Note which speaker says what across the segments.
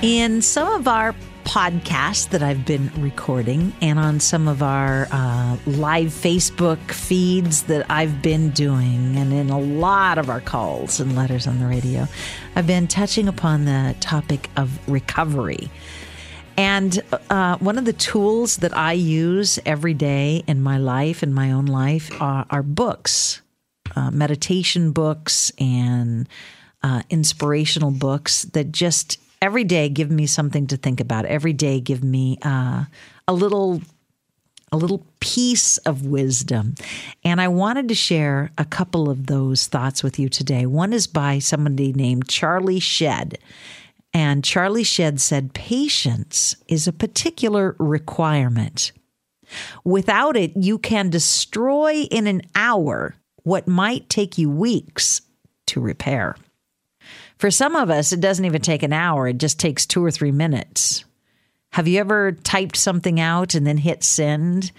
Speaker 1: In some of our podcasts that I've been recording and on some of our uh, live Facebook feeds that I've been doing, and in a lot of our calls and letters on the radio, I've been touching upon the topic of recovery. And uh, one of the tools that I use every day in my life, in my own life, are, are books, uh, meditation books, and uh, inspirational books that just every day give me something to think about. Every day give me uh, a little a little piece of wisdom. And I wanted to share a couple of those thoughts with you today. One is by somebody named Charlie Shedd. And Charlie Shedd said, Patience is a particular requirement. Without it, you can destroy in an hour what might take you weeks to repair. For some of us, it doesn't even take an hour, it just takes two or three minutes. Have you ever typed something out and then hit send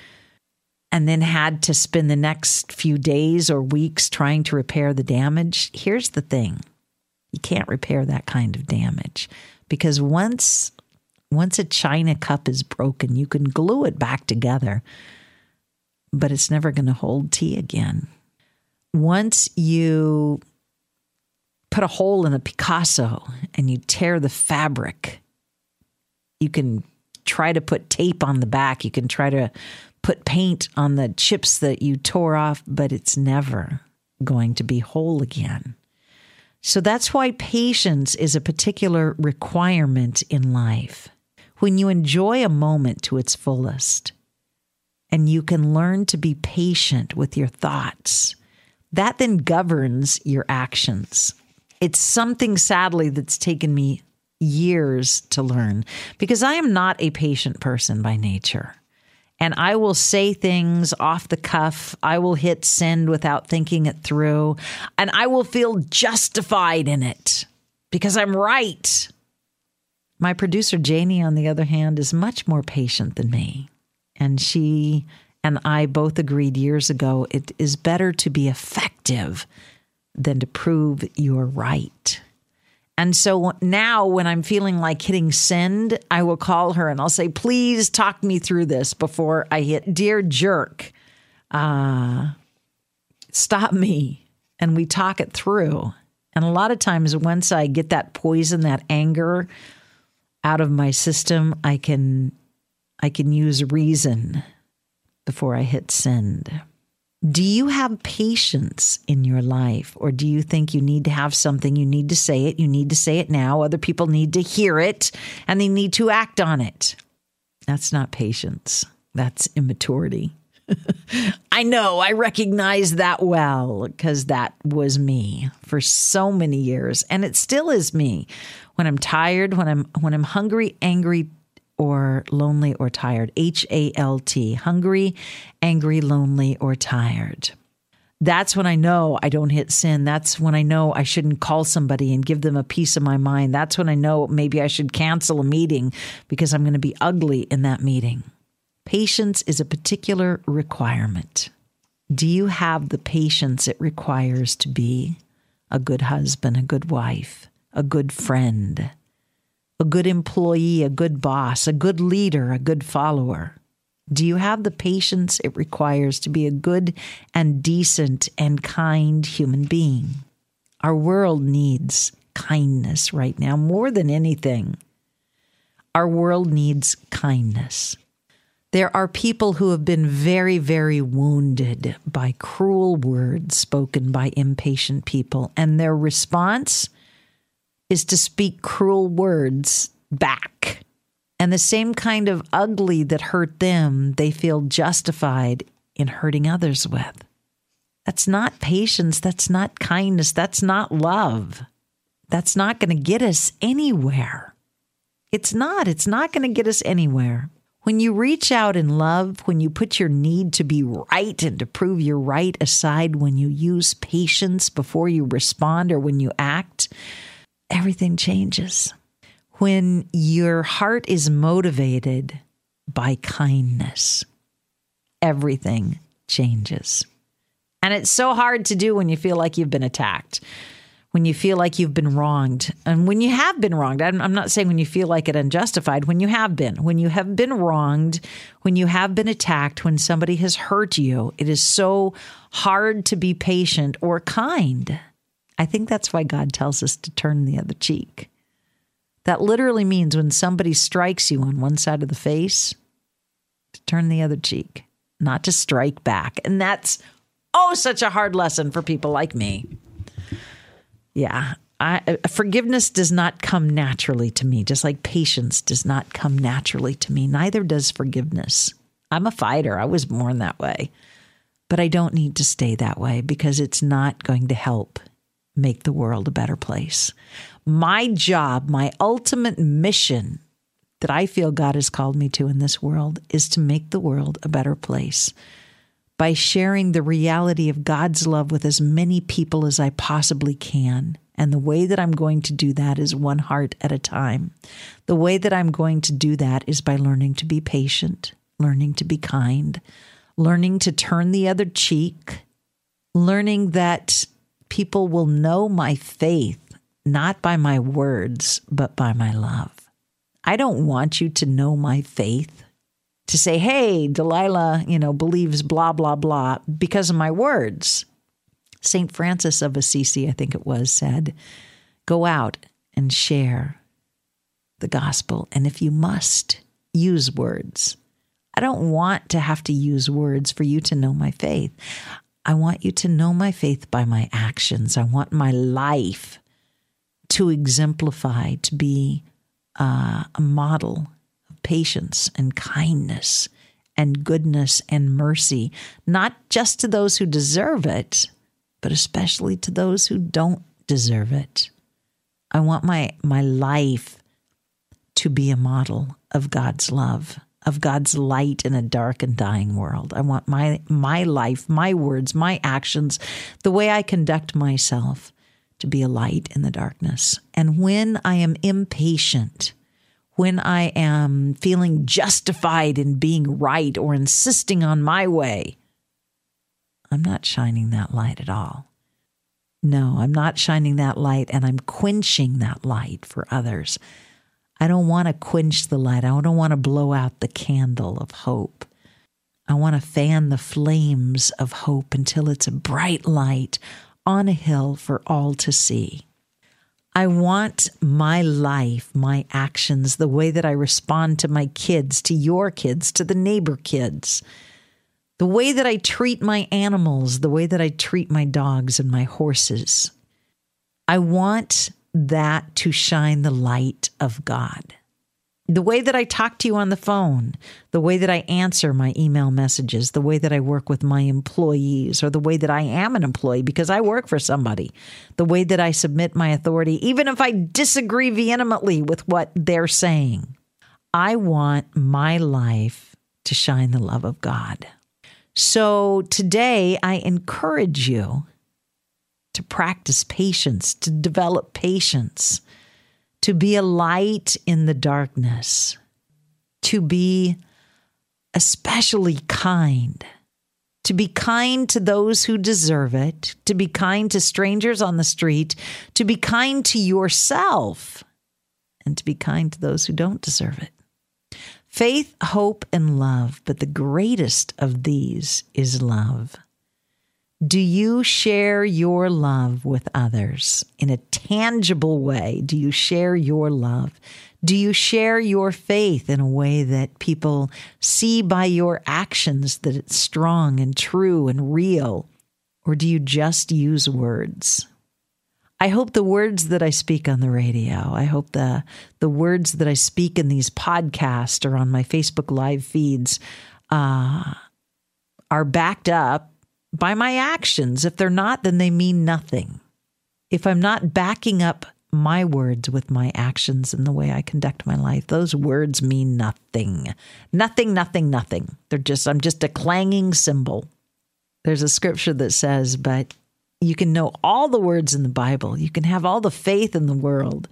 Speaker 1: and then had to spend the next few days or weeks trying to repair the damage? Here's the thing you can't repair that kind of damage because once once a china cup is broken you can glue it back together but it's never going to hold tea again once you put a hole in a Picasso and you tear the fabric, you can try to put tape on the back. You can try to put paint on the chips that you tore off, but it's never going to be whole again. So that's why patience is a particular requirement in life. When you enjoy a moment to its fullest and you can learn to be patient with your thoughts, that then governs your actions. It's something sadly that's taken me years to learn because I am not a patient person by nature. And I will say things off the cuff. I will hit send without thinking it through. And I will feel justified in it because I'm right. My producer, Janie, on the other hand, is much more patient than me. And she and I both agreed years ago it is better to be effective than to prove you're right. And so now, when I'm feeling like hitting send, I will call her and I'll say, please talk me through this before I hit, dear jerk, uh, stop me. And we talk it through. And a lot of times, once I get that poison, that anger out of my system, I can I can use reason before I hit send. Do you have patience in your life, or do you think you need to have something? You need to say it. You need to say it now. Other people need to hear it and they need to act on it. That's not patience, that's immaturity. I know, I recognize that well because that was me for so many years and it still is me. When I'm tired, when I'm when I'm hungry, angry, or lonely or tired. H A L T, hungry, angry, lonely, or tired. That's when I know I don't hit sin. That's when I know I shouldn't call somebody and give them a piece of my mind. That's when I know maybe I should cancel a meeting because I'm going to be ugly in that meeting. Patience is a particular requirement. Do you have the patience it requires to be a good husband, a good wife, a good friend, a good employee, a good boss, a good leader, a good follower? Do you have the patience it requires to be a good and decent and kind human being? Our world needs kindness right now more than anything. Our world needs kindness. There are people who have been very, very wounded by cruel words spoken by impatient people, and their response is to speak cruel words back. And the same kind of ugly that hurt them, they feel justified in hurting others with. That's not patience. That's not kindness. That's not love. That's not going to get us anywhere. It's not. It's not going to get us anywhere. When you reach out in love, when you put your need to be right and to prove you're right aside, when you use patience before you respond or when you act, everything changes. When your heart is motivated by kindness, everything changes. And it's so hard to do when you feel like you've been attacked. when you feel like you've been wronged. And when you have been wronged, I'm, I'm not saying when you feel like it unjustified, when you have been, when you have been wronged, when you have been attacked, when somebody has hurt you, it is so hard to be patient or kind. I think that's why God tells us to turn the other cheek. That literally means when somebody strikes you on one side of the face, to turn the other cheek, not to strike back. And that's, oh, such a hard lesson for people like me. Yeah. I, forgiveness does not come naturally to me, just like patience does not come naturally to me. Neither does forgiveness. I'm a fighter. I was born that way. But I don't need to stay that way because it's not going to help make the world a better place. My job, my ultimate mission that I feel God has called me to in this world is to make the world a better place by sharing the reality of God's love with as many people as I possibly can. And the way that I'm going to do that is one heart at a time. The way that I'm going to do that is by learning to be patient, learning to be kind, learning to turn the other cheek, learning that people will know my faith not by my words, but by my love. I don't want you to know my faith to say, hey, Delilah, you know, believes blah, blah, blah because of my words. St. Francis of Assisi, I think it was, said, go out and share the gospel. And if you must, use words. I don't want to have to use words for you to know my faith. I want you to know my faith by my actions. I want my life to exemplify, to be uh, a model of patience and kindness and goodness and mercy, not just to those who deserve it, but especially to those who don't deserve it. I want my, my life to be a model of God's love, of God's light in a dark and dying world. I want my, my life, my words, my actions, the way I conduct myself to be a light in the darkness. And when I am impatient, when I am feeling justified in being right or insisting on my way, I'm not shining that light at all. No, I'm not shining that light and I'm quenching that light for others. I don't want to quench the light. I don't want to blow out the candle of hope. I want to fan the flames of hope until it's a bright light on a hill for all to see. I want my life, my actions, the way that I respond to my kids, to your kids, to the neighbor kids, the way that I treat my animals, the way that I treat my dogs and my horses. I want that to shine the light of God the way that I talk to you on the phone, the way that I answer my email messages, the way that I work with my employees, or the way that I am an employee because I work for somebody, the way that I submit my authority, even if I disagree vehemently with what they're saying. I want my life to shine the love of God. So today, I encourage you to practice patience, to develop patience to be a light in the darkness, to be especially kind, to be kind to those who deserve it, to be kind to strangers on the street, to be kind to yourself, and to be kind to those who don't deserve it. Faith, hope, and love, but the greatest of these is love. Do you share your love with others in a tangible way? Do you share your love? Do you share your faith in a way that people see by your actions that it's strong and true and real? Or do you just use words? I hope the words that I speak on the radio, I hope the, the words that I speak in these podcasts or on my Facebook live feeds uh, are backed up by my actions. If they're not, then they mean nothing. If I'm not backing up my words with my actions and the way I conduct my life, those words mean nothing. Nothing, nothing, nothing. They're just, I'm just a clanging cymbal. There's a scripture that says, but you can know all the words in the Bible, you can have all the faith in the world.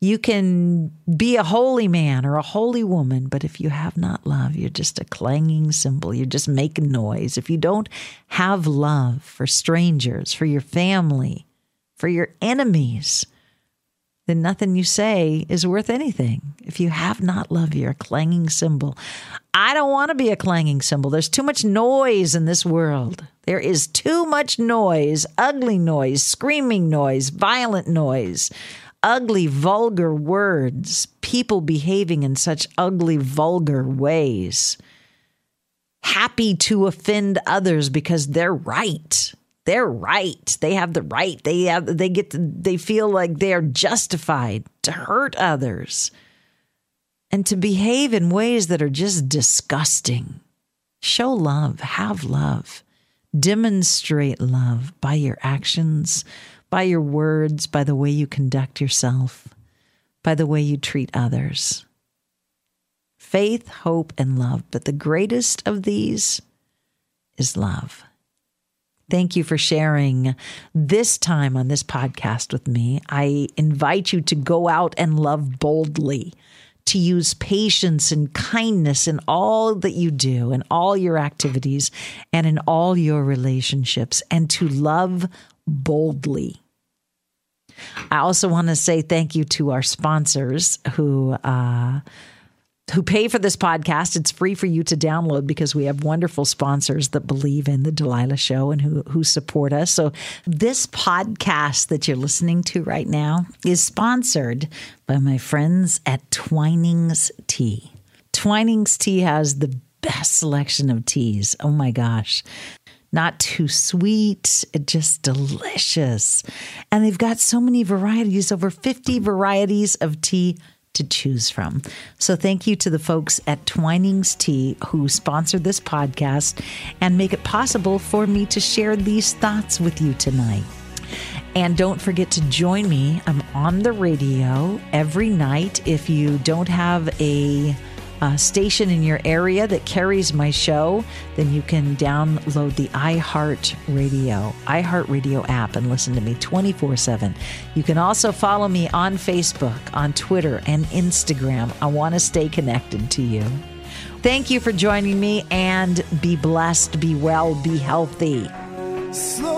Speaker 1: You can be a holy man or a holy woman, but if you have not love, you're just a clanging cymbal. You're just making noise. If you don't have love for strangers, for your family, for your enemies, then nothing you say is worth anything. If you have not love, you're a clanging cymbal. I don't want to be a clanging cymbal. There's too much noise in this world. There is too much noise, ugly noise, screaming noise, violent noise, ugly, vulgar words, people behaving in such ugly, vulgar ways, happy to offend others because they're right they're right. They have the right. They have they get to, they feel like they are justified to hurt others and to behave in ways that are just disgusting. Show love, have love. Demonstrate love by your actions, by your words, by the way you conduct yourself, by the way you treat others. Faith, hope, and love. But the greatest of these is love. Thank you for sharing this time on this podcast with me. I invite you to go out and love boldly, to use patience and kindness in all that you do, in all your activities, and in all your relationships, and to love boldly. I also want to say thank you to our sponsors who uh, who pay for this podcast. It's free for you to download because we have wonderful sponsors that believe in the Delilah Show and who, who support us. So, this podcast that you're listening to right now is sponsored by my friends at Twinings Tea. Twinings Tea has the best selection of teas. Oh my gosh. Not too sweet, just delicious. And they've got so many varieties, over 50 varieties of tea to choose from. So thank you to the folks at Twinings Tea who sponsored this podcast and make it possible for me to share these thoughts with you tonight. And don't forget to join me. I'm on the radio every night. If you don't have a uh, station in your area that carries my show, then you can download the iHeart Radio, iHeart Radio app and listen to me 24 7. You can also follow me on Facebook, on Twitter, and Instagram. I want to stay connected to you. Thank you for joining me and be blessed, be well, be healthy. Slow